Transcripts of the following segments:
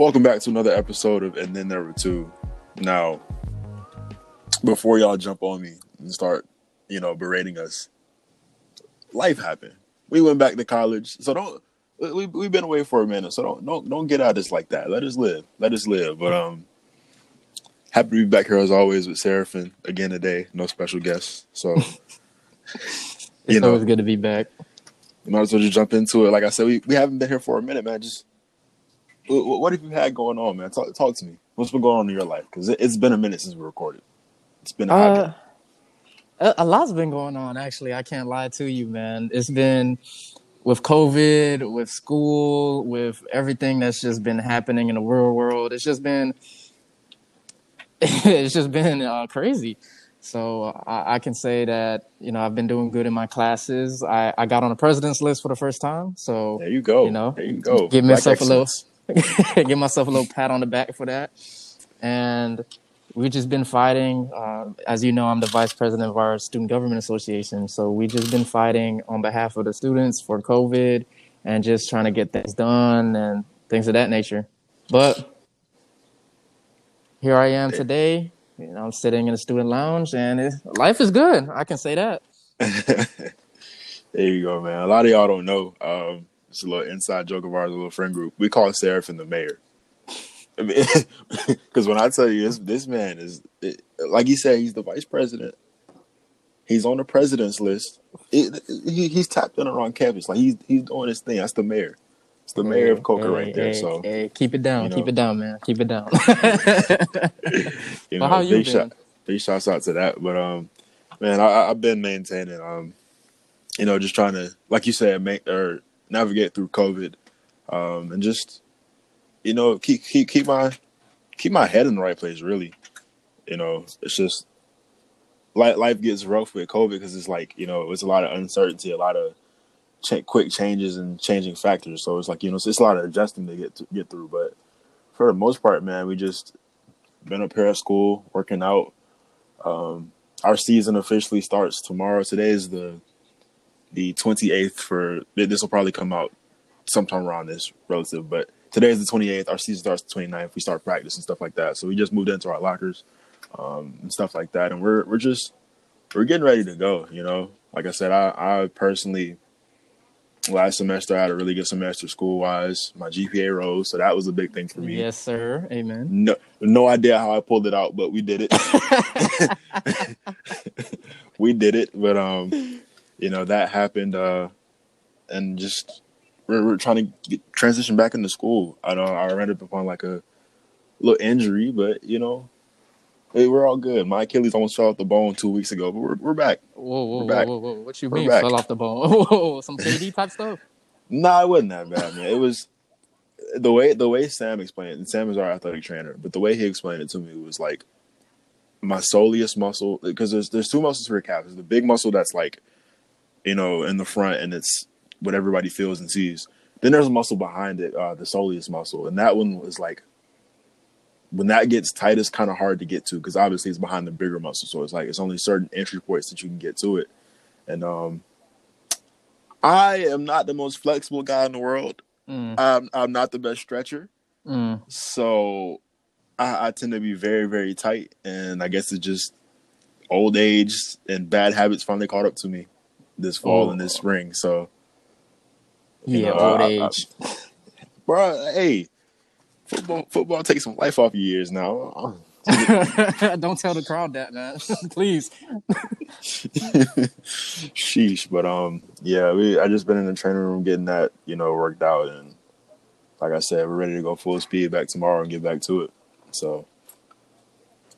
Welcome back to another episode of And Then There Were Two. Now, before y'all jump on me and start, you know, berating us, life happened. We went back to college, so don't. We we've been away for a minute, so don't don't don't get at us like that. Let us live. Let us live. But um, happy to be back here as always with Seraphin again today. No special guests, so it's you know, always good to be back. You might as well just jump into it. Like I said, we, we haven't been here for a minute, man. Just what have you had going on, man? Talk, talk to me. What's been going on in your life? Because it, has been a minute since we recorded. It's been a uh, a, a lot's been going on. Actually, I can't lie to you, man. It's been with COVID, with school, with everything that's just been happening in the real world. It's just been it's just been uh, crazy. So I, I, can say that you know I've been doing good in my classes. I, I got on the president's list for the first time. So there you go. You know, there you go. Give myself a little give myself a little pat on the back for that. And we've just been fighting. Uh, as you know, I'm the vice president of our Student Government Association. So we've just been fighting on behalf of the students for COVID and just trying to get things done and things of that nature. But here I am today. You know, I'm sitting in a student lounge and life is good. I can say that. there you go, man. A lot of y'all don't know. Um, it's a little inside joke of ours, a little friend group. We call Seraphin the mayor. Because when I tell you this, this man is like he said, he's the vice president. He's on the president's list. It, he, he's tapped in around campus. Like he's he's doing his thing. That's the mayor. It's the mayor of Coker hey, right there. Hey, so hey, keep it down, you know, keep it down, man. Keep it down. you know, how you big been? Shot, big shouts out to that. But um, man, I, have been maintaining um, you know, just trying to, like you said, make or navigate through COVID, um, and just you know keep keep keep my keep my head in the right place. Really, you know, it's just life life gets rough with COVID because it's like you know it's a lot of uncertainty, a lot of ch- quick changes and changing factors. So it's like you know it's, it's a lot of adjusting to get to get through. But for the most part, man, we just been up here at school working out. Um, our season officially starts tomorrow. Today is the the 28th for this will probably come out sometime around this relative, but today is the 28th. Our season starts the 29th. We start practice and stuff like that. So we just moved into our lockers um, and stuff like that, and we're we're just we're getting ready to go. You know, like I said, I I personally last semester I had a really good semester school wise. My GPA rose, so that was a big thing for me. Yes, sir. Amen. No, no idea how I pulled it out, but we did it. we did it, but um, you know that happened, uh, and just we're, we're trying to get, transition back into school. I know I ran up upon like a little injury, but you know, hey, we're all good. My Achilles almost fell off the bone two weeks ago, but we're we're back. Whoa, whoa, we're back. whoa, whoa, whoa! What you we're mean back. fell off the bone? Whoa, some KD type stuff? Nah, it wasn't that bad, man. It was the way the way Sam explained it. And Sam is our athletic trainer, but the way he explained it to me was like my soleus muscle because there's there's two muscles for your calf. There's the big muscle that's like you know, in the front, and it's what everybody feels and sees. Then there's a muscle behind it, uh, the soleus muscle, and that one was like when that gets tight, it's kind of hard to get to because obviously it's behind the bigger muscle. So it's like it's only certain entry points that you can get to it. And um, I am not the most flexible guy in the world. Mm. I'm, I'm not the best stretcher. Mm. So I, I tend to be very, very tight. And I guess it's just old age and bad habits finally caught up to me this fall oh. and this spring. So yeah, know, old I, age, I, bro. Hey, football football takes some life off your years now. Don't tell the crowd that, man. Please. Sheesh, but um, yeah, we I just been in the training room getting that you know worked out, and like I said, we're ready to go full speed back tomorrow and get back to it. So,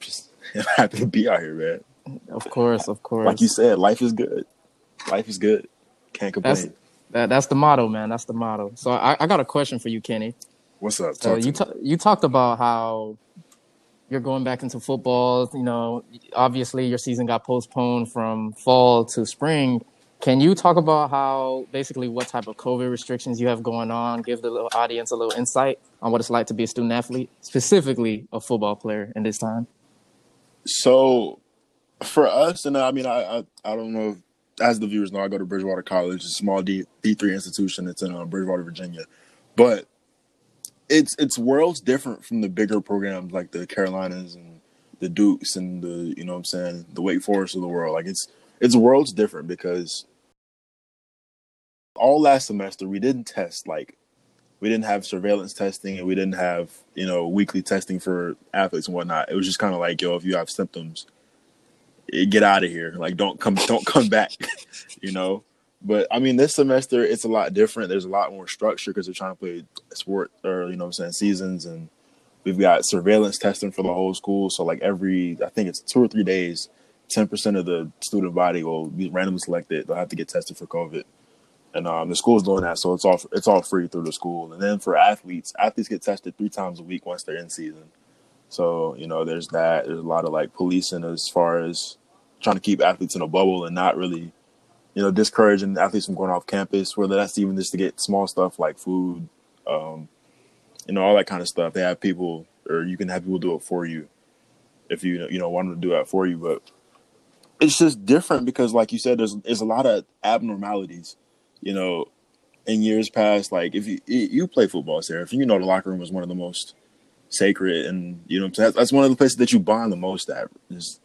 just happy to be out here, man. Of course, of course. Like you said, life is good life is good. Can't complain. That's, that, that's the motto, man. That's the motto. So I, I got a question for you, Kenny. What's up? So you t- you talked about how you're going back into football. You know, obviously your season got postponed from fall to spring. Can you talk about how basically what type of COVID restrictions you have going on? Give the little audience a little insight on what it's like to be a student athlete, specifically a football player in this time. So, for us, and I mean, I I, I don't know if as the viewers know, I go to Bridgewater College, a small D three institution. It's in uh, Bridgewater, Virginia. But it's it's worlds different from the bigger programs like the Carolinas and the Dukes and the you know what I'm saying the Wake Forest of the world. Like it's it's worlds different because all last semester we didn't test like we didn't have surveillance testing and we didn't have you know weekly testing for athletes and whatnot. It was just kind of like yo, if you have symptoms, get out of here. Like don't come don't come back. you know. But I mean, this semester it's a lot different. There's a lot more structure because they're trying to play sport or you know I'm saying seasons, and we've got surveillance testing for the whole school. So like every I think it's two or three days, ten percent of the student body will be randomly selected. They'll have to get tested for COVID, and um, the school's doing that, so it's all it's all free through the school. And then for athletes, athletes get tested three times a week once they're in season. So you know, there's that. There's a lot of like policing as far as trying to keep athletes in a bubble and not really you know, discouraging athletes from going off campus, whether that's even just to get small stuff like food, um, you know, all that kind of stuff. They have people, or you can have people do it for you if you you know want them to do that for you. But it's just different because, like you said, there's there's a lot of abnormalities. You know, in years past, like if you you play football, Sarah, if you know the locker room was one of the most sacred, and you know that's one of the places that you bond the most at. Is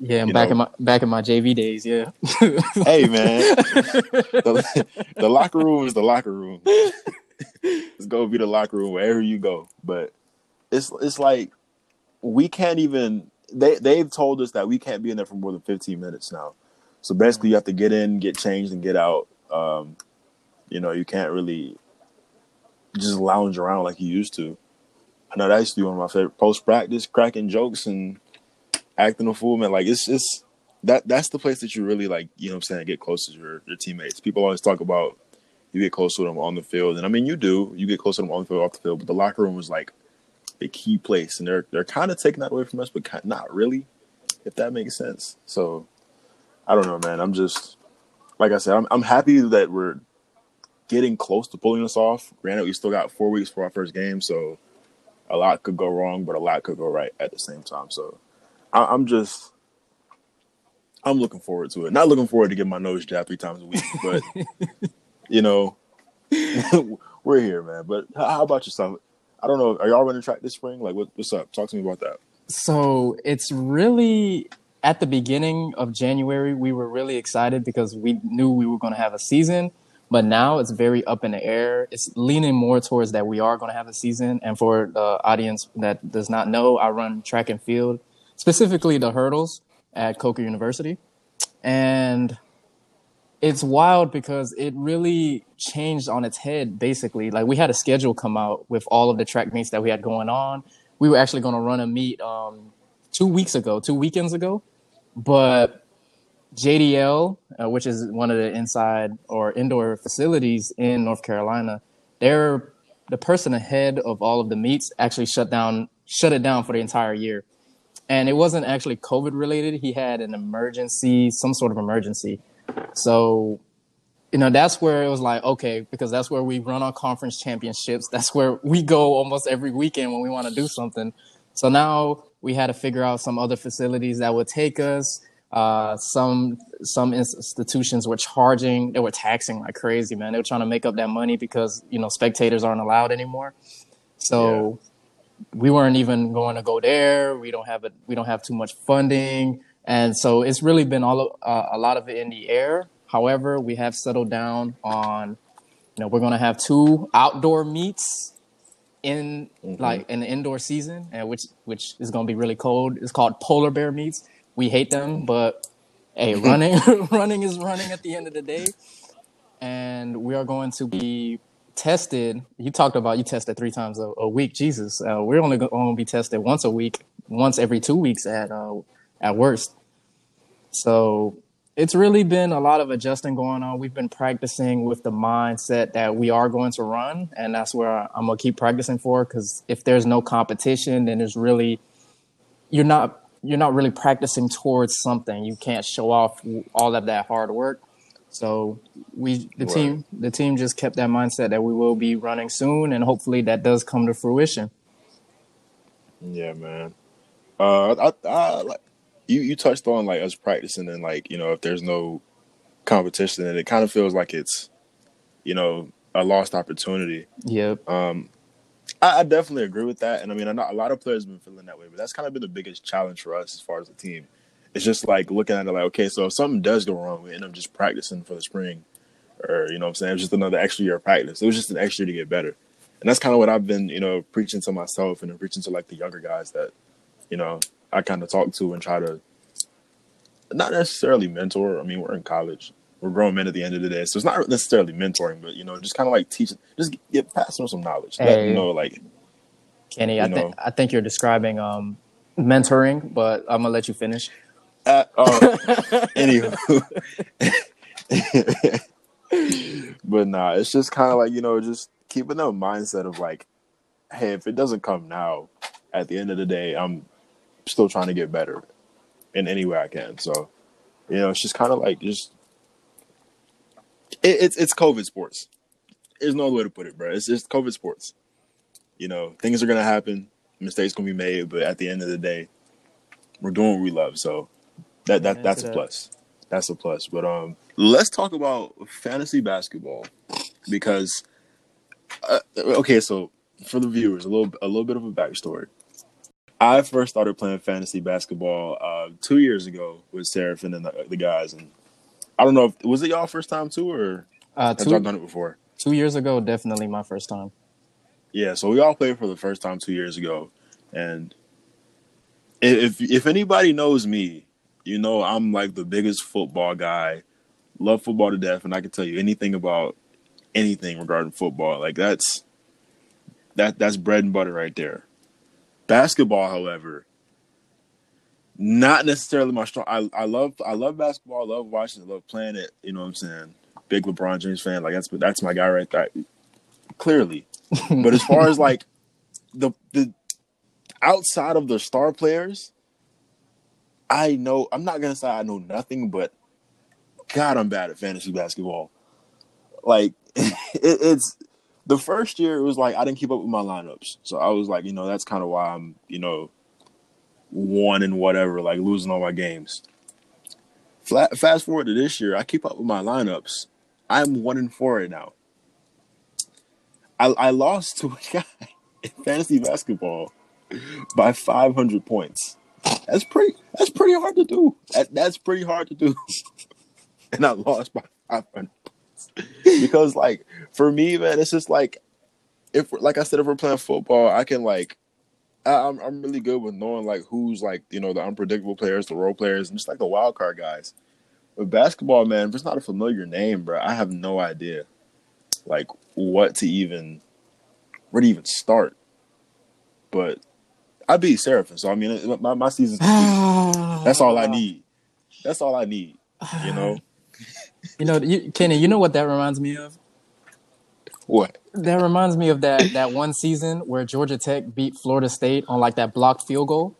yeah, and back know. in my back in my JV days, yeah. hey man, the, the, locker room is the locker room. it's gonna be the locker room wherever you go. But it's it's like we can't even. They they've told us that we can't be in there for more than fifteen minutes now. So basically, you have to get in, get changed, and get out. Um, you know, you can't really just lounge around like you used to. I know that used to be one of my favorite post practice, cracking jokes and acting a fool, man. Like it's just that that's the place that you really like, you know what I'm saying, get close to your, your teammates. People always talk about you get close to them on the field. And I mean you do, you get close to them on the field, off the field, but the locker room was like a key place. And they're they're kind of taking that away from us, but not really, if that makes sense. So I don't know, man. I'm just like I said, I'm I'm happy that we're getting close to pulling this off. Granted, we still got four weeks for our first game, so a lot could go wrong, but a lot could go right at the same time. So I, am just I'm looking forward to it. Not looking forward to getting my nose jabbed three times a week, but you know, we're here, man. But how about yourself? I don't know. Are y'all running track this spring? Like, what, what's up? Talk to me about that. So it's really at the beginning of January, we were really excited because we knew we were going to have a season. But now it's very up in the air. It's leaning more towards that we are going to have a season. And for the audience that does not know, I run track and field specifically the hurdles at Coker University. And it's wild because it really changed on its head basically. Like we had a schedule come out with all of the track meets that we had going on. We were actually going to run a meet um, two weeks ago, two weekends ago, but JDL, uh, which is one of the inside or indoor facilities in North Carolina, they're the person ahead of all of the meets actually shut down shut it down for the entire year and it wasn't actually COVID related. He had an emergency, some sort of emergency. So, you know, that's where it was like, okay, because that's where we run our conference championships. That's where we go almost every weekend when we want to do something. So now we had to figure out some other facilities that would take us. Uh, some some institutions were charging, they were taxing like crazy, man. They were trying to make up that money because you know spectators aren't allowed anymore. So. Yeah we weren't even going to go there. We don't have it. We don't have too much funding, and so it's really been all uh, a lot of it in the air. However, we have settled down on, you know, we're going to have two outdoor meets in mm-hmm. like in the indoor season, and which which is going to be really cold. It's called polar bear meets. We hate them, but hey, running running is running at the end of the day, and we are going to be tested. You talked about you tested three times a, a week. Jesus, uh, we're only going to be tested once a week, once every two weeks at uh, at worst. So it's really been a lot of adjusting going on. We've been practicing with the mindset that we are going to run, and that's where I'm gonna keep practicing for. Because if there's no competition, then there's really you're not you're not really practicing towards something. You can't show off all of that hard work. So we the right. team the team just kept that mindset that we will be running soon, and hopefully that does come to fruition. Yeah, man. Uh, I, I like you. You touched on like us practicing and like you know if there's no competition, and it kind of feels like it's you know a lost opportunity. Yep. Um, I, I definitely agree with that, and I mean, I know a lot of players have been feeling that way, but that's kind of been the biggest challenge for us as far as the team. It's just like looking at it like, okay, so if something does go wrong, we end up just practicing for the spring, or you know, what I'm saying it's just another extra year of practice. It was just an extra year to get better, and that's kind of what I've been, you know, preaching to myself and preaching to like the younger guys that, you know, I kind of talk to and try to, not necessarily mentor. I mean, we're in college, we're grown men at the end of the day, so it's not necessarily mentoring, but you know, just kind of like teaching, just get pass them some knowledge. Hey. them know, like, Kenny, I think. I think you're describing um, mentoring, but I'm gonna let you finish. uh, oh, anywho. but nah, it's just kind of like you know, just keeping that mindset of like, hey, if it doesn't come now, at the end of the day, I'm still trying to get better in any way I can. So, you know, it's just kind of like just it, it's it's COVID sports. There's no other way to put it, bro. It's just COVID sports. You know, things are gonna happen, mistakes gonna be made, but at the end of the day, we're doing what we love. So that that that's to a that. plus. That's a plus. But um, let's talk about fantasy basketball because uh, okay, so for the viewers, a little a little bit of a backstory. I first started playing fantasy basketball uh, two years ago with Seraphin and the, the guys, and I don't know if was it y'all first time too, or Uh, had y'all done it before? two years ago, definitely my first time. Yeah, so we all played for the first time two years ago, and if if anybody knows me, you know I'm like the biggest football guy. Love football to death, and I can tell you anything about anything regarding football. Like that's that that's bread and butter right there. Basketball, however, not necessarily my strong. I I love I love basketball. I love watching. it, love playing it. You know what I'm saying? Big LeBron James fan. Like that's that's my guy right there. Clearly, but as far as like the the outside of the star players, I know I'm not gonna say I know nothing, but God, I'm bad at fantasy basketball. Like it, it's the first year, it was like I didn't keep up with my lineups, so I was like, you know, that's kind of why I'm, you know, one and whatever, like losing all my games. Flat, fast forward to this year, I keep up with my lineups. I'm one and four right now. I, I lost to a guy in fantasy basketball by 500 points. That's pretty. That's pretty hard to do. That, that's pretty hard to do. and I lost by 500 points because, like, for me, man, it's just like if, like I said, if we're playing football, I can like. I- I'm I'm really good with knowing like who's like you know the unpredictable players, the role players, and just like the wild card guys. With basketball, man, if it's not a familiar name, bro, I have no idea like what to even where to even start. But I beat Seraphin, so I mean, it- my my season's complete. That's all I need. That's all I need. You know You know, you, Kenny, you know what that reminds me of? What? That reminds me of that that one season where Georgia Tech beat Florida State on like that blocked field goal.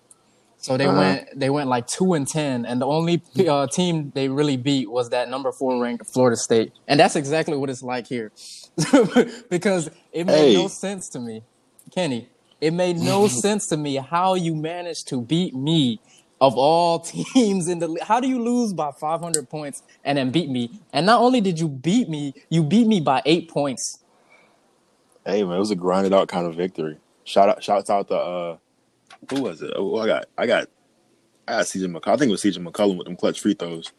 So they Uh-huh. went they went like two and ten, and the only uh, team they really beat was that number four ranked Florida State, and that's exactly what it's like here, because it made no sense to me, Kenny. It made no sense to me how you managed to beat me of all teams in the. How do you lose by 500 points and then beat me? And not only did you beat me, you beat me by eight points. Hey man, it was a grinded out kind of victory. Shout out, shouts out to uh, who was it? Oh, I got, I got, I got CJ McCollum. I think it was CJ McCollum with them clutch free throws.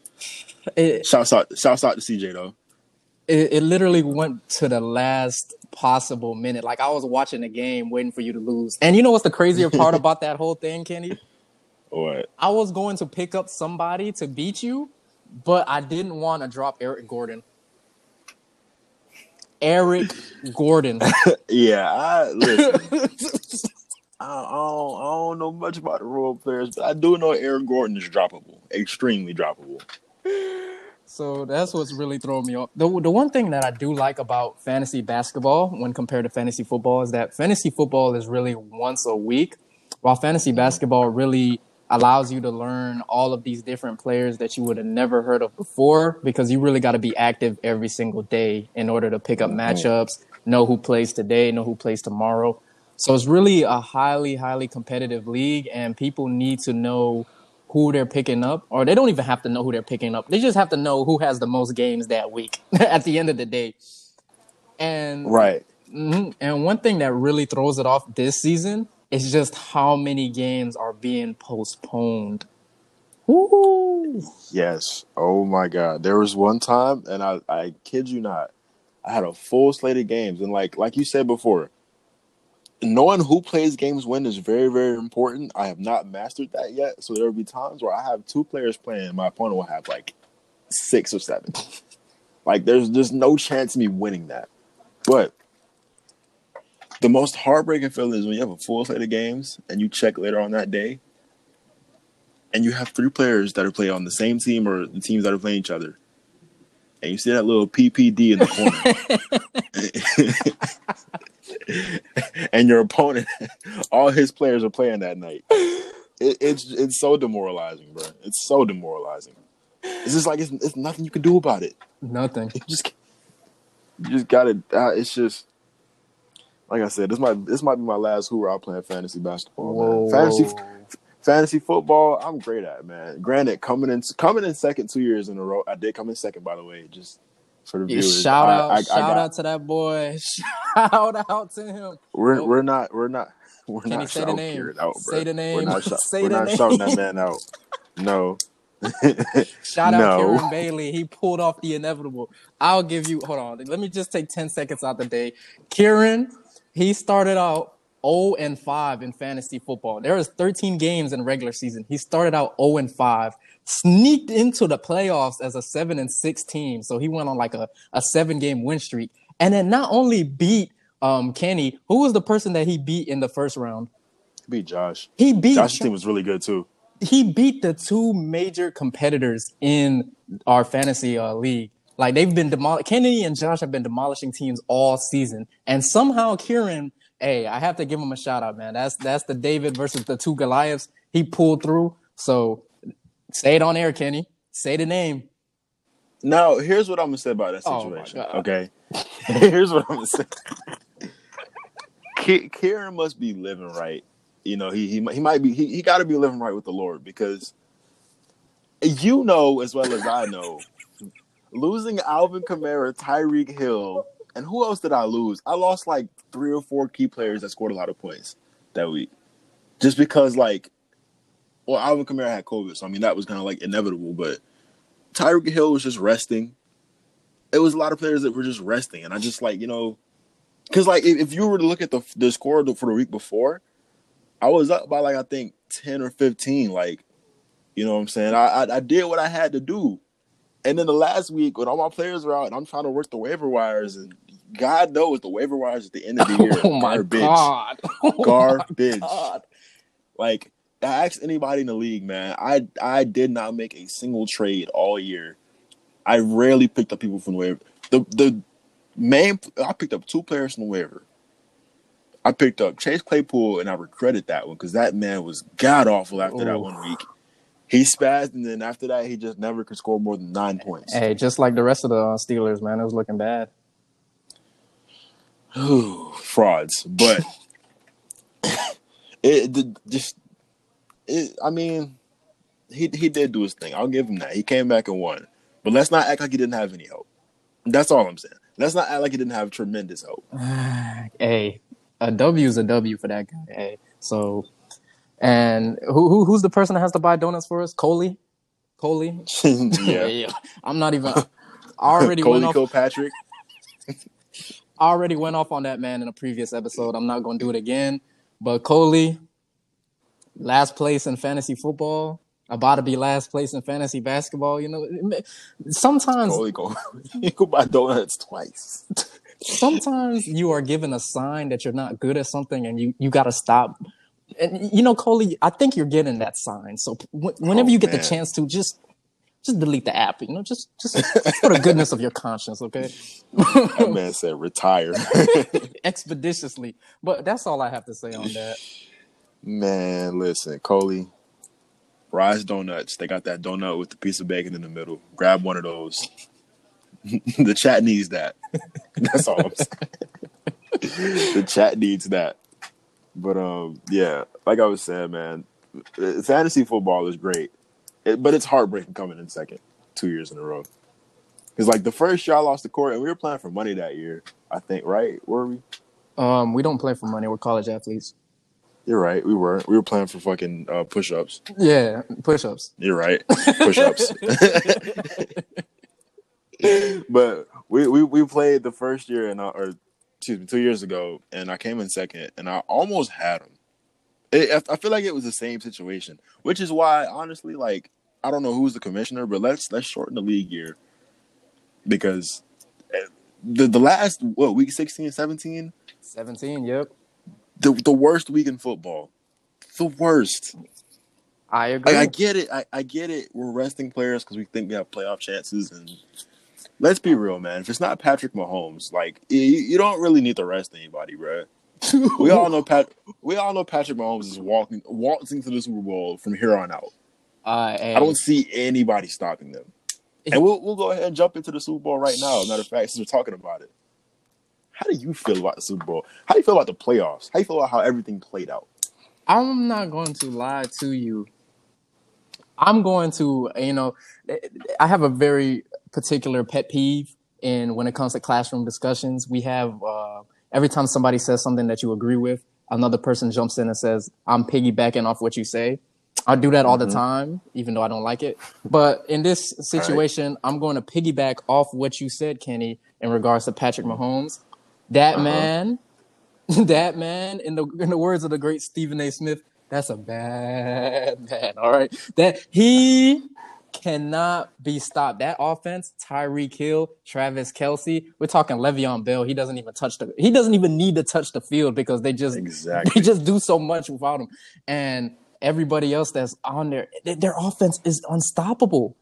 It, Shouts out, shouts out to CJ though. it, it literally went to the last possible minute. Like I was watching the game, waiting for you to lose. And you know what's the crazier part about that whole thing, Kenny? What? I was going to pick up somebody to beat you, but I didn't want to drop Eric Gordon. Eric Gordon. Yeah, I listen. I, I, don't, I don't know much about the role players, but I do know Eric Gordon is droppable, extremely droppable. So that's what's really throwing me off. The, the one thing that I do like about fantasy basketball when compared to fantasy football is that fantasy football is really once a week, while fantasy basketball really allows you to learn all of these different players that you would have never heard of before because you really got to be active every single day in order to pick up matchups, know who plays today, know who plays tomorrow. So it's really a highly, highly competitive league, and people need to know who they're picking up, or they don't even have to know who they're picking up. They just have to know who has the most games that week at the end of the day. And Right. Mhm. And one thing that really throws it off this season is just how many games are being postponed. Woo! Yes. Oh my God. There was one time, and I, I kid you not, I had a full slate of games, and like like you said before, knowing who plays games when is very very important. I have not mastered that yet, so there will be times where I have two players playing, and my opponent will have like six or seven. like there's there's no chance of me winning that. But the most heartbreaking feeling is when you have a full slate of games and you check later on that day and you have three players that are playing on the same team or the teams that are playing each other, and you see that little PPD in the corner, and your opponent, all his players are playing that night. It, it's it's so demoralizing, bro. It's so demoralizing. It's just like it's, it's nothing you can do about it. Nothing. You just you just got to. Uh, it's just like I said. This might this might be my last hoorah playing fantasy basketball. man. Fantasy fantasy football, I'm great at, man. Granted, coming in coming in second two years in a row. I did come in second, by the way, just for the Yeah, viewers. shout out, I- I shout got- out to that boy. Shout out to him. We're Nope. we're not we're not we're Can not say the shouting name? Kieran out, bro. Say the name. We're not, shou- Say we're the not shouting that name. man out. No. Shout out No. Kieran Bailey. He pulled off the inevitable. I'll give you hold on. Let me just take 10 seconds out the day. Kieran, he started out 0 and 5 in fantasy football. There was 13 games in regular season. He started out 0 and 5, sneaked into the playoffs as a 7 and 6 team. So he went on like a, a seven game win streak. And then not only beat um Kenny, who was the person that he beat in the first round? Beat Josh. He beat Josh's team was really good too. he beat the two major competitors in our fantasy uh, league. Like they've been demol Kennedy and Josh have been demolishing teams all season, and somehow Kieran, hey, I have to give him a shout out, man. That's that's the David versus the two Goliaths. He pulled through. So say it on air, Kenny. Say the name. Now, here's what I'm gonna say about that Oh situation. God. okay, here's what I'm gonna say. Ki- Kieran must be living right. You know, he he, he might be he, he got to be living right with the Lord because you know as well as I know, losing Alvin Kamara, Tyreek Hill, and who else did I lose? I lost like three or four key players that scored a lot of points that week, just because like, well, Alvin Kamara had COVID, so I mean that was kind of like inevitable, but. Tyreek Hill was just resting. It was a lot of players that were just resting, and I just like you know, because like if, you were to look at the the score for the week before, I was up by like I think ten or fifteen. Like, you know what I'm saying? I I, I did what I had to do, and then the last week when all my players were out, and I'm trying to work the waiver wires, and God knows the waiver wires at the end of the oh year, Oh my garbage, god. Oh garbage. God. Like, I asked anybody in the league, man. I I did not make a single trade all year. I rarely picked up people from the waiver. The the main I picked up two players from the waiver. I picked up Chase Claypool, and I regretted that one because that man was god awful after that one week. He spazzed, and then after that, he just never could score more than nine points. Hey, just like the rest of the uh, Steelers, man, it was looking bad. frauds, but it, it just it, I mean, he he did do his thing. I'll give him that. He came back and won. But let's not act like he didn't have any hope. That's all I'm saying. Let's not act like he didn't have tremendous hope. hey, a W is a W for that guy. Hey, so, and who, who who's the person that has to buy donuts for us? Coley, Coley. yeah. I'm not even. I already Coley went off. Kilpatrick. I already went off on that man in a previous episode. I'm not going to do it again. But Coley, last place in fantasy football, about to be last place in fantasy basketball. You know, sometimes Coley go. he go buy donuts twice. sometimes you are given a sign that you're not good at something and you, you got to stop. And you know, Coley, I think you're getting that sign. So w- whenever Oh, you get man. the chance to, just just delete the app. You know, just just for the goodness of your conscience, okay? That man said retire. Expeditiously. But that's all I have to say on that. man, listen, Coley. Rise Donuts. They got that donut with the piece of bacon in the middle. Grab one of those. the chat needs that. That's all I'm saying. the chat needs that. But um, yeah, like I was saying, man, uh, fantasy football is great, it, but it's heartbreaking coming in second two years in a row. Because like the first year I lost the court, and we were playing for money that year. I think, right? Were we? Um, we don't play for money. We're college athletes. You're right. We were. We were playing for fucking uh, push-ups. Yeah, push-ups. You're right. Push-ups. but we, we we played the first year and or excuse me two years ago, and I came in second, and I almost had him. It, I feel like it was the same situation, which is why honestly, like I don't know who's the commissioner, but let's let's shorten the league year because eh, the the last what week 16, 17? 17, yep. The the worst week in football. The worst. I agree. I, I get it. I, I get it. We're resting players because we think we have playoff chances and let's be real, man. If it's not Patrick Mahomes, like you, you don't really need to rest anybody, bro. we all know Pat. We all know Patrick Mahomes is walking, waltzing to the Super Bowl from here on out. Uh, hey, I don't see anybody stopping them. And we'll we'll go ahead and jump into the Super Bowl right now. Matter of fact, since we're talking about it, how do you feel about the Super Bowl? How do you feel about the playoffs? How do you feel about how everything played out? I'm not going to lie to you. I'm going to, you know, I have a very particular pet peeve And when it comes to classroom discussions. We have uh, every time somebody says something that you agree with, another person jumps in and says, "I'm piggybacking off what you say." I do that all the Mhm. time, even though I don't like it. But in this situation, I'm going to piggyback off what you said, Kenny, in regards to Patrick Mahomes. That Uh-huh. man, that man, in the in the words of the great Stephen A. Smith, that's a bad man. All right, that he cannot be stopped. That offense, Tyreek Hill, Travis Kelce. We're talking Le'Veon Bell. He doesn't even touch the. He doesn't even need to touch the field because they just Exactly. they just do so much without him. And everybody else that's on there, th- their offense is unstoppable.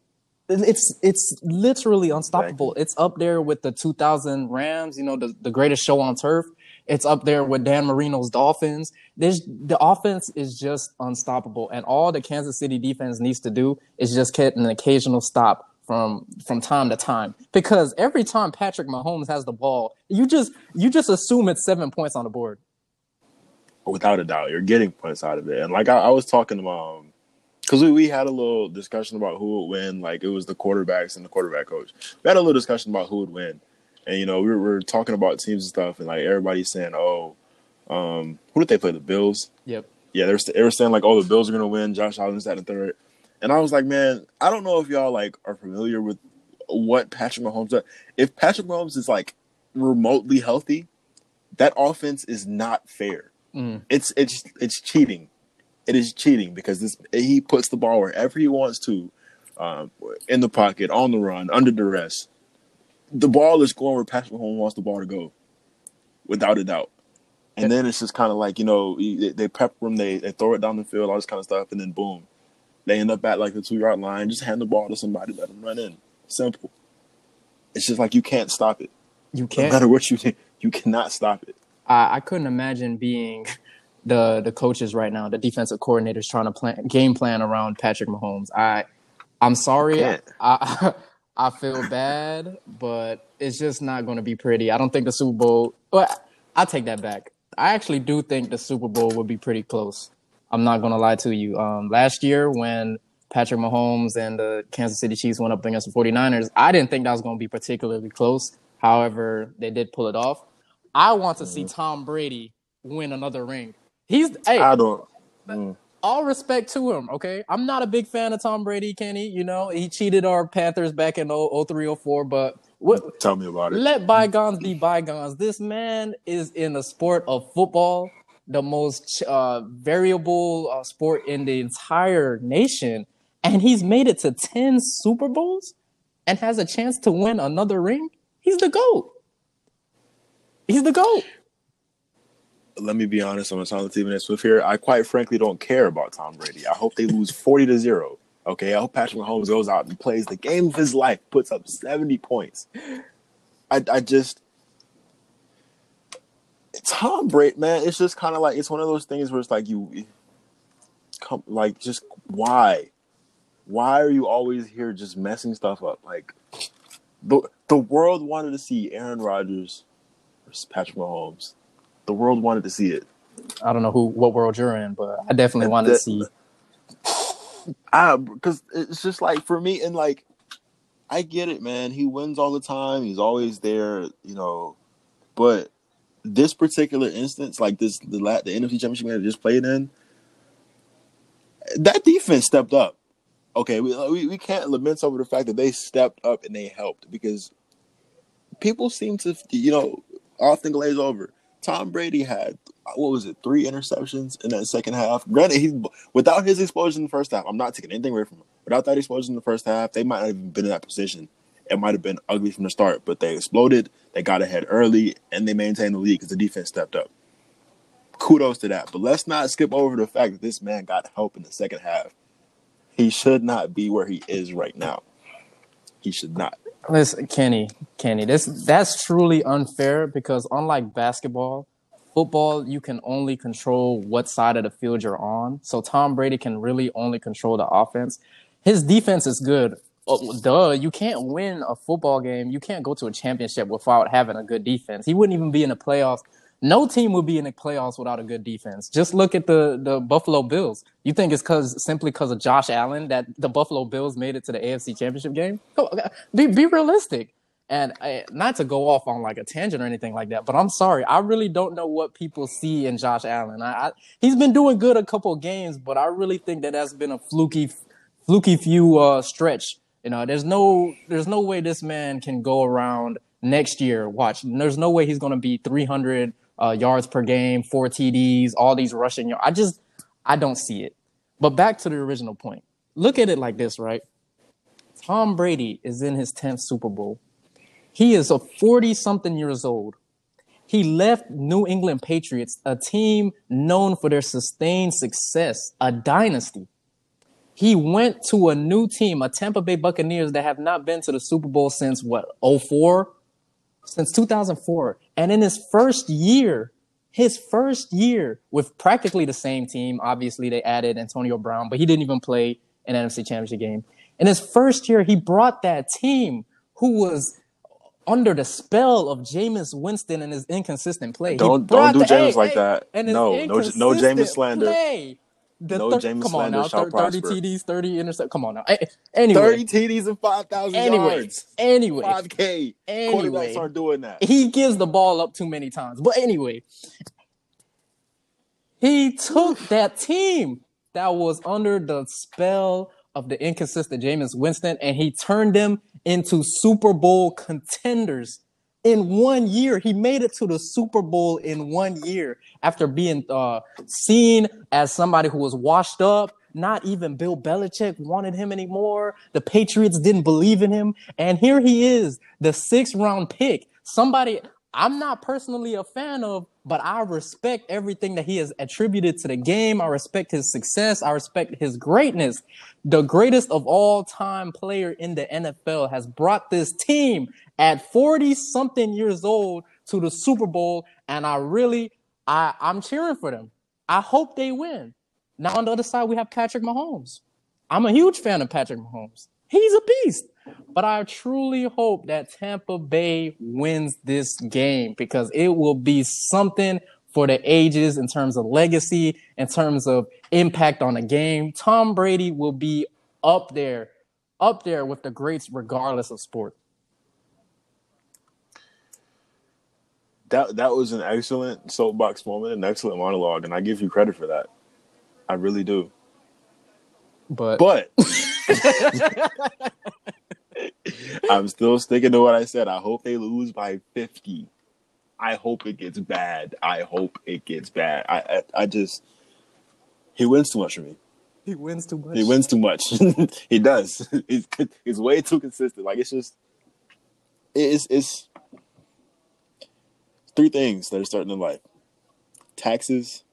It's it's literally unstoppable. It's up there with the 2000 Rams, you know, the, the greatest show on turf. It's up there with Dan Marino's Dolphins. There's the offense is just unstoppable, and all the Kansas City defense needs to do is just get an occasional stop from from time to time. Because every time Patrick Mahomes has the ball, you just you just assume it's seven points on the board. without a doubt, you're getting points out of it. And like I, I was talking about, um, because we, we had a little discussion about who would win. Like it was the quarterbacks and the quarterback coach. We had a little discussion about who would win, and you know we were, we were talking about teams and stuff, and like everybody's saying, "Oh, um, who did they play? The Bills." Yep. Yeah, they were, they were saying like, "Oh, the Bills are gonna win." Josh Allen's at the third, and I was like, "Man, I don't know if y'all like are familiar with what Patrick Mahomes does. If Patrick Mahomes is like remotely healthy, that offense is not fair." Mm. it's it's it's cheating. It is cheating because this he puts the ball wherever he wants to, um, in the pocket, on the run, under duress. The ball is going where Patrick Mahomes wants the ball to go, without a doubt. And then it's just kind of like you know they, they pepper them, they they throw it down the field, all this kind of stuff, and then boom, they end up at like the two yard line. Just hand the ball to somebody, let them run in. Simple. It's just like you can't stop it. You can't. matter what you do, you cannot stop it. I, I couldn't imagine being the the coaches right now, the defensive coordinators trying to plan game plan around Patrick Mahomes. I I'm sorry. I I feel bad, but it's just not going to be pretty. I don't think the Super Bowl. Well, I take that back. I actually do think the Super Bowl would be pretty close. I'm not going to lie to you. Um, last year when Patrick Mahomes and the Kansas City Chiefs went up against the 49ers, I didn't think that was going to be particularly close. However, they did pull it off. I want to see Tom Brady win another ring. He's hey, I don't. Mm. All respect to him, okay? I'm not a big fan of Tom Brady, Kenny. You know, he cheated our Panthers back in 03, 04, but what, Tell me about it. let bygones be bygones. This man is in the sport of football, the most uh, variable uh, sport in the entire nation, and he's made it to 10 Super Bowls and has a chance to win another ring. He's the GOAT. He's the GOAT. Let me be honest, I'm a silent Stephen A. Swift here. I quite frankly don't care about Tom Brady. I hope they lose 40 to 0. Okay. I hope Patrick Mahomes goes out and plays the game of his life, puts up 70 points. I, I just Tom Brady, man, it's just kind of like it's one of those things where it's like you come like just why? Why are you always here just messing stuff up? Like the the world wanted to see Aaron Rodgers versus Patrick Mahomes. The world wanted to see it. I don't know who what world you're in, but I definitely want to see. I because it's just like for me and like I get it, man. He wins all the time. He's always there, you know. But this particular instance, like this, the la- the NFC Championship game I just played in, that defense stepped up. Okay, we, we we can't lament over the fact that they stepped up and they helped because people seem to, you know, often glaze over. Tom Brady had what was it, three interceptions in that second half. Granted, he without his explosion in the first half, I'm not taking anything away from him. Without that explosion in the first half, they might not even been in that position. It might have been ugly from the start, but they exploded. They got ahead early, and they maintained the lead because the defense stepped up. Kudos to that. But let's not skip over the fact that this man got help in the second half. He should not be where he is right now. He should not. Listen, Kenny, Kenny, this that's truly unfair because unlike basketball, football you can only control what side of the field you're on. So Tom Brady can really only control the offense. His defense is good. Oh, duh, you can't win a football game. You can't go to a championship without having a good defense. He wouldn't even be in the playoffs no team would be in the playoffs without a good defense. Just look at the the Buffalo Bills. You think it's because simply because of Josh Allen that the Buffalo Bills made it to the AFC Championship game? Be be realistic. And I, not to go off on like a tangent or anything like that, but I'm sorry, I really don't know what people see in Josh Allen. I, I he's been doing good a couple games, but I really think that that's been a fluky, fluky few uh, stretch. You know, there's no there's no way this man can go around next year. Watch, there's no way he's going to be 300 uh, yards per game, four TDs, all these rushing yards. I just, I don't see it. But back to the original point. Look at it like this, right? Tom Brady is in his 10th Super Bowl. He is a 40 something years old. He left New England Patriots, a team known for their sustained success, a dynasty. He went to a new team, a Tampa Bay Buccaneers that have not been to the Super Bowl since what, 04? Since 2004. And in his first year, his first year with practically the same team, obviously they added Antonio Brown, but he didn't even play an NFC Championship game. In his first year, he brought that team who was under the spell of Jameis Winston and his inconsistent play. Don't don't do Jameis like hey, that. And no, no, no Jameis slander. Play. The no thir- James come on now, thir- 30 TDs, 30 intercepts. Come on now. Anyway, 30 TDs and 5,000 anyway, yards. Anyway, 5K. Anyway, quarterbacks aren't doing that. He gives the ball up too many times. But anyway, he took that team that was under the spell of the inconsistent Jameis Winston and he turned them into Super Bowl contenders in one year. He made it to the Super Bowl in one year after being uh, seen as somebody who was washed up. Not even Bill Belichick wanted him anymore. The Patriots didn't believe in him. And here he is, the sixth round pick. Somebody I'm not personally a fan of, but I respect everything that he has attributed to the game. I respect his success. I respect his greatness. The greatest of all time player in the NFL has brought this team at 40 something years old to the Super Bowl. And I really, I, I'm cheering for them. I hope they win. Now on the other side, we have Patrick Mahomes. I'm a huge fan of Patrick Mahomes. He's a beast. But I truly hope that Tampa Bay wins this game because it will be something for the ages in terms of legacy, in terms of impact on the game. Tom Brady will be up there, up there with the greats, regardless of sport. That that was an excellent soapbox moment, an excellent monologue, and I give you credit for that. I really do. But but I'm still sticking to what I said. I hope they lose by 50. I hope it gets bad. I hope it gets bad. I I, I just he wins too much for me. He wins too much. He wins too much. he does. He's he's way too consistent. Like it's just it's it's three things that are starting in life: taxes,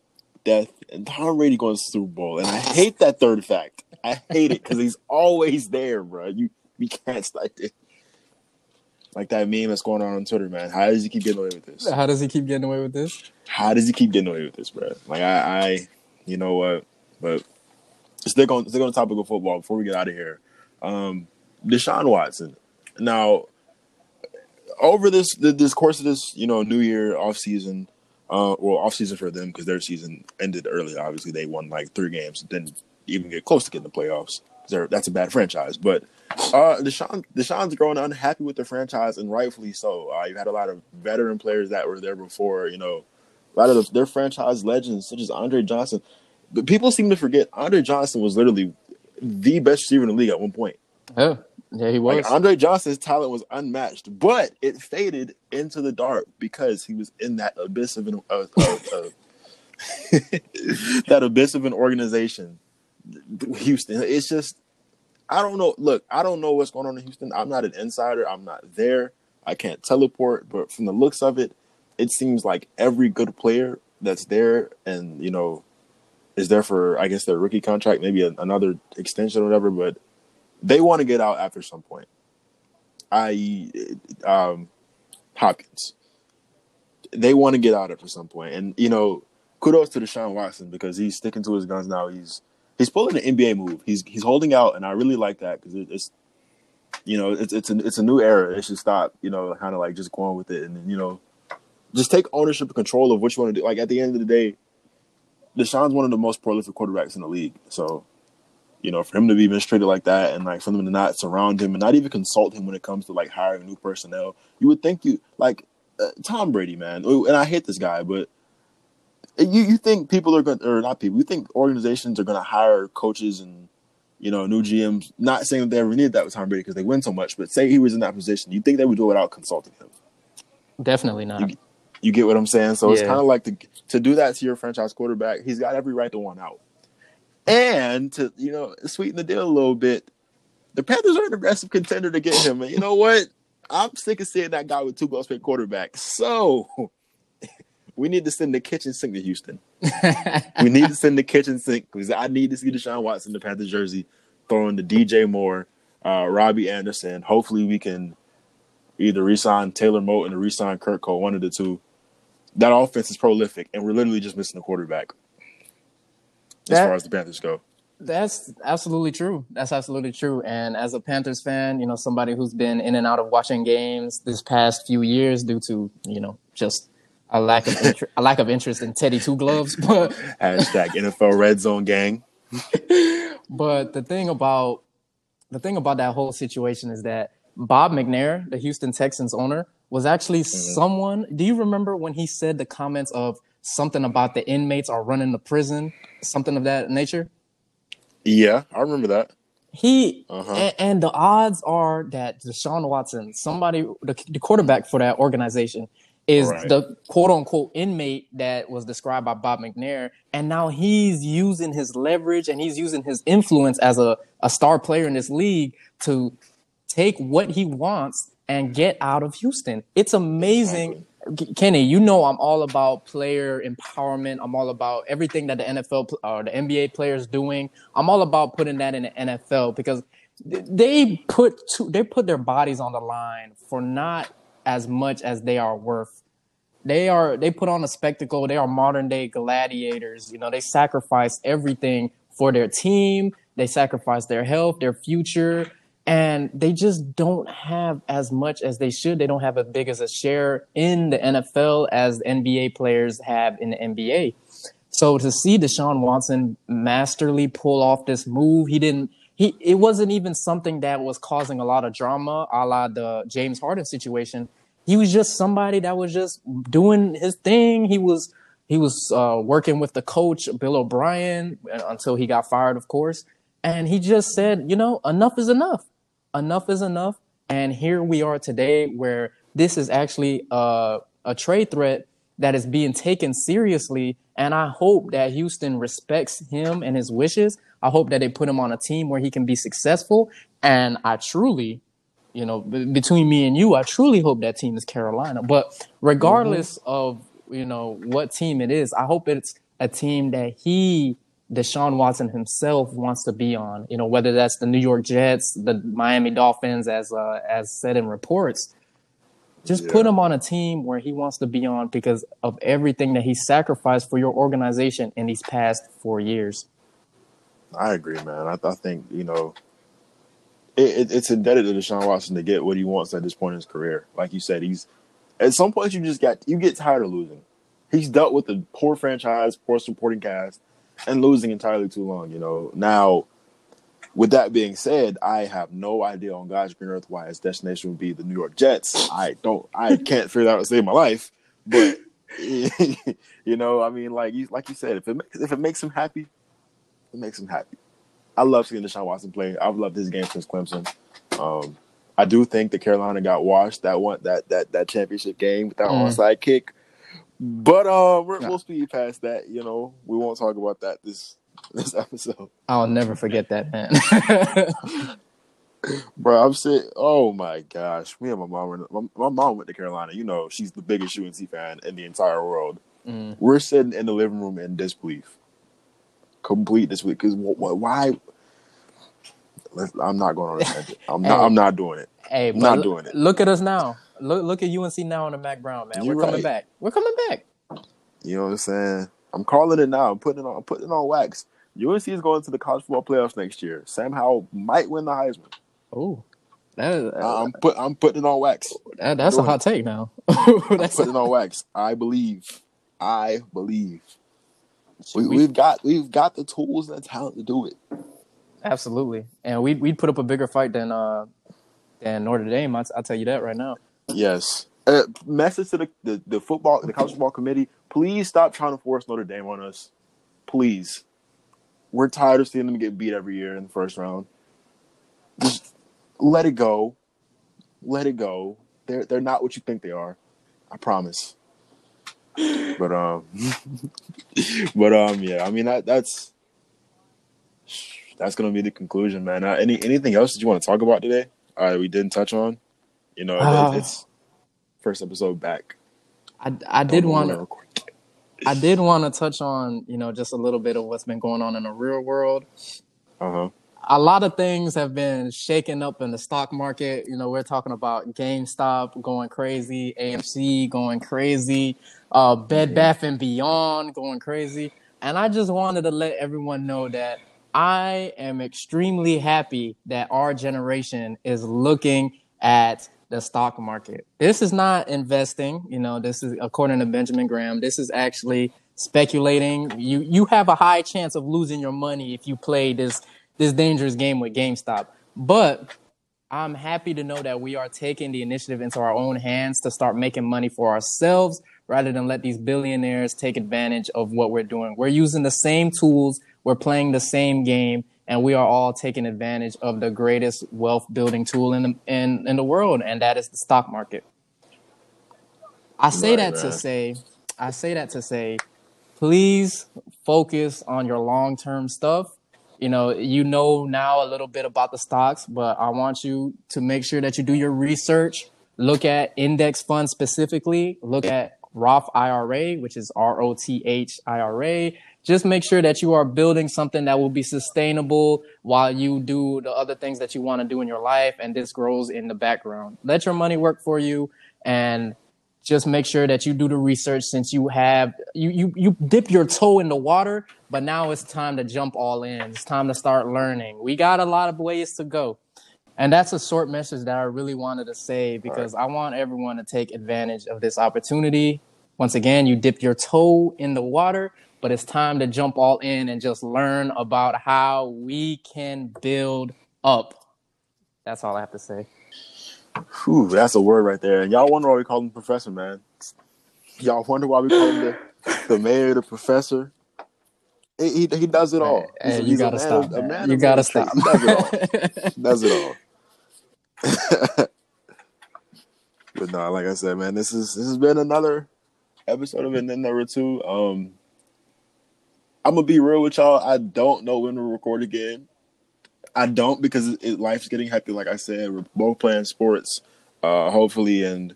death, and Tom Brady going to Super Bowl. And I hate that third fact. I hate it because he's always there, bro. You we can't start it. Like that meme that's going on on Twitter, man. How does he keep getting away with this? How does he keep getting away with this? How does he keep getting away with this, bro? Like I, I you know what? But stick on stick on the topic of football before we get out of here. Um, Deshaun Watson. Now, over this this course of this, you know, New Year off season, uh, well, off season for them because their season ended early. Obviously, they won like three games, didn't even get close to getting the playoffs. That's a bad franchise. But uh, Deshaun Deshaun's growing unhappy with the franchise, and rightfully so. Uh, you had a lot of veteran players that were there before. You know, a lot of the, their franchise legends, such as Andre Johnson. But people seem to forget Andre Johnson was literally the best receiver in the league at one point. Oh, yeah, he was. Like, Andre Johnson's talent was unmatched, but it faded into the dark because he was in that abyss of an uh, that abyss of an organization. Houston. It's just I don't know. Look, I don't know what's going on in Houston. I'm not an insider. I'm not there. I can't teleport, but from the looks of it, it seems like every good player that's there and you know is there for I guess their rookie contract, maybe a, another extension or whatever, but they want to get out after some point. I um, Hopkins. They want to get out after some point. and you know, kudos to Deshaun Watson because he's sticking to his guns now. He's he's pulling an NBA move. He's he's holding out, and I really like that because it, it's you know it's it's a it's a new era. It should stop. You know, kind of like just going with it, and you know, just take ownership and control of what you want to do. Like at the end of the day, Deshaun's one of the most prolific quarterbacks in the league. So, you know, for him to be mistreated like that, and like for them to not surround him and not even consult him when it comes to like hiring new personnel, you would think you like uh, Tom Brady, man. And I hate this guy, but you you think people are going or not people? You think organizations are going to hire coaches and you know new GMs? Not saying that they ever needed that with Tom Brady because they win so much, but say he was in that position, you think they would do it without consulting him? Definitely not. You, you get what I'm saying? So yeah. it's kind of like to to do that to your franchise quarterback. He's got every right to want out, and to you know sweeten the deal a little bit. The Panthers are an aggressive contender to get him, and you know what? I'm sick of seeing that guy with two gloves paid quarterbacks. So we need to send the kitchen sink to Houston. we need to send the kitchen sink because I need to see Deshaun Watson, the Panthers jersey, throwing the DJ Moore, uh, Robbie Anderson. Hopefully, we can either resign Taylor Moton or resign Kurt Cole, one of the two. That offense is prolific, and we're literally just missing a quarterback as that, far as the Panthers go. That's absolutely true. That's absolutely true. And as a Panthers fan, you know, somebody who's been in and out of watching games this past few years due to, you know, just a lack of inter- a lack of interest in Teddy Two Gloves, but hashtag NFL Red Zone Gang. but the thing about the thing about that whole situation is that Bob McNair, the Houston Texans owner, was actually mm-hmm. someone. Do you remember when he said the comments of something about the inmates are running the prison, something of that nature? Yeah, I remember that. He uh-huh. and, and, the odds are that Deshaun Watson, somebody, the, the quarterback for that organization, is right. the quote unquote inmate that was described by Bob McNair. And now he's using his leverage and he's using his influence as a, a star player in this league to take what he wants and get out of Houston. It's amazing. Exactly. Kenny, you know I'm all about player empowerment. I'm all about everything that the NFL or the NBA players doing. I'm all about putting that in the NFL because they put two, they put their bodies on the line for not as much as they are worth. They are they put on a spectacle. They are modern day gladiators. You know, they sacrifice everything for their team. They sacrifice their health, their future, and they just don't have as much as they should. They don't have as big as a share in the NFL as NBA players have in the NBA. So to see Deshaun Watson masterly pull off this move, he didn't he it wasn't even something that was causing a lot of drama, a la the James Harden situation. He was just somebody that was just doing his thing. He was he was uh, working with the coach Bill O'Brien uh, until he got fired, of course. And he just said, you know, enough is enough. Enough is enough. And here we are today, where this is actually a, a trade threat that is being taken seriously. And I hope that Houston respects him and his wishes. I hope that they put him on a team where he can be successful. And I truly, you know, b- between me and you, I truly hope that team is Carolina. But regardless mm-hmm. of, you know, what team it is, I hope it's a team that he, Deshaun Watson himself wants to be on, you know, whether that's the New York Jets, the Miami Dolphins, as, uh, as said in reports, just yeah. put him on a team where he wants to be on because of everything that he sacrificed for your organization in these past four years. I agree, man. I, I think you know it, it, it's indebted to Deshaun Watson to get what he wants at this point in his career. Like you said, he's at some point you just got you get tired of losing. He's dealt with a poor franchise, poor supporting cast, and losing entirely too long. You know now with that being said, I have no idea on God's green earth why his destination would be the New York Jets. I don't, I can't figure out how to save my life. But you know, I mean, like you, like you said, if it if it makes him happy, it makes him happy. I love seeing Deshaun Watson play. I've loved his game since Clemson. Um, I do think that Carolina got washed that one that that that championship game with that Mm. onside kick. But uh, we're, Yeah. we'll speed past that. You know, we won't talk about that this this episode. I'll never forget that man. Bro, I'm sitting. Oh my gosh, me and my mom. My, my mom went to Carolina. You know, she's the biggest UNC fan in the entire world. Mm. We're sitting in the living room in disbelief, complete this week Because why? I'm not going on a tangent. I'm not. Hey. I'm not doing it. Hey, but Not doing it. Look at us now. Look, look at UNC now on the Mack Brown, man. You're We're coming right. back. We're coming back. You know what I'm saying? I'm calling it now. I'm putting it on. I'm putting it on wax. UNC is going to the college football playoffs next year. Sam Howell might win the Heisman. Oh, that, is- uh, I'm put. I'm putting it on wax. that that's a hot take now. I'm that's putting it on wax. I believe. I believe. We, We- we've got we've got the tools and the talent to do it. absolutely, and we we'd put up a bigger fight than uh than Notre Dame. I'll, I'll tell you that right now. Yes. Uh, message to the, the the football the college football committee: Please stop trying to force Notre Dame on us. Please, we're tired of seeing them get beat every year in the first round. Just let it go. Let it go. They're they're not what you think they are. I promise. But um, but um, yeah. I mean that that's that's gonna be the conclusion, man. Uh, any anything else that you want to talk about today? Uh, we didn't touch on. You know, Ah. it's first episode back. I, I did want to to. I did want to touch on you know just a little bit of what's been going on in the real world. Uh-huh. a lot of things have been shaken up in the stock market. You know, we're talking about GameStop going crazy, AMC going crazy, uh, Bed Bath and Beyond going crazy. And I just wanted to let everyone know that I am extremely happy that our generation is looking at the stock market. This is not investing, you know, this is according to Benjamin Graham, this is actually speculating. You you have a high chance of losing your money if you play this this dangerous game with GameStop. But I'm happy to know that we are taking the initiative into our own hands to start making money for ourselves rather than let these billionaires take advantage of what we're doing. We're using the same tools, we're playing the same game, and we are all taking advantage of the greatest wealth building tool in the, in, in the world, and that is the stock market. I say Right, that to say, I say that to say, please focus on your long term stuff. You know, you know now a little bit about the stocks, but I want you to make sure that you do your research. Look at index funds specifically. Look at Roth IRA, which is R O T H IRA. Just make sure that you are building something that will be sustainable while you do the other things that you want to do in your life, and this grows in the background. Let your money work for you, and just make sure that you do the research since you have you you you dip your toe in the water but now it's time to jump all in it's time to start learning we got a lot of ways to go and that's a short message that i really wanted to say because i want everyone to take advantage of this opportunity once again you dip your toe in the water but it's time to jump all in and just learn about how we can build up that's all i have to say Whew, that's a word right there. And y'all wonder why we call him professor, man. Y'all wonder why we call him the, the mayor, the professor. He, he, he does it all. Hey, He's you he's gotta stop of- man. man you gotta stop. He does it all. does it all. but no, like I said, man, this is this has been another episode of it, then number two. Um, I'm gonna be real with y'all. I don't know when to record again. I don't because it, life's getting hectic. Like I said, we're both playing sports. Uh, hopefully, and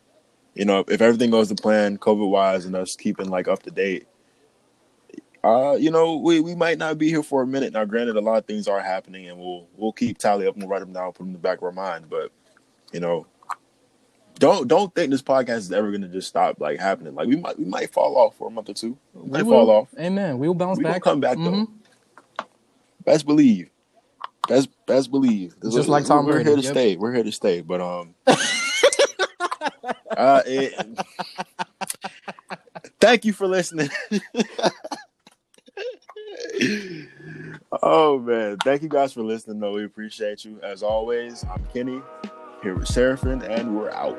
you know, if everything goes to plan, COVID wise, and us keeping like up to date. Uh, you know, we, we might not be here for a minute. Now, granted, a lot of things are happening, and we'll we'll keep tally up and we'll write them down, put them in the back of our mind. But you know, don't don't think this podcast is ever gonna just stop like happening. Like we might we might fall off for a month or two. We might We fall off. Amen. We will bounce back. We back. come back Mhm. though. Best believe. Best best believe. Just like Tom we're Brady, here to yep. stay. We're here to stay. But um uh it, Thank you for listening. Oh man, thank you guys for listening. Though we appreciate you as always. I'm Kenny here with Seraphin, and we're out.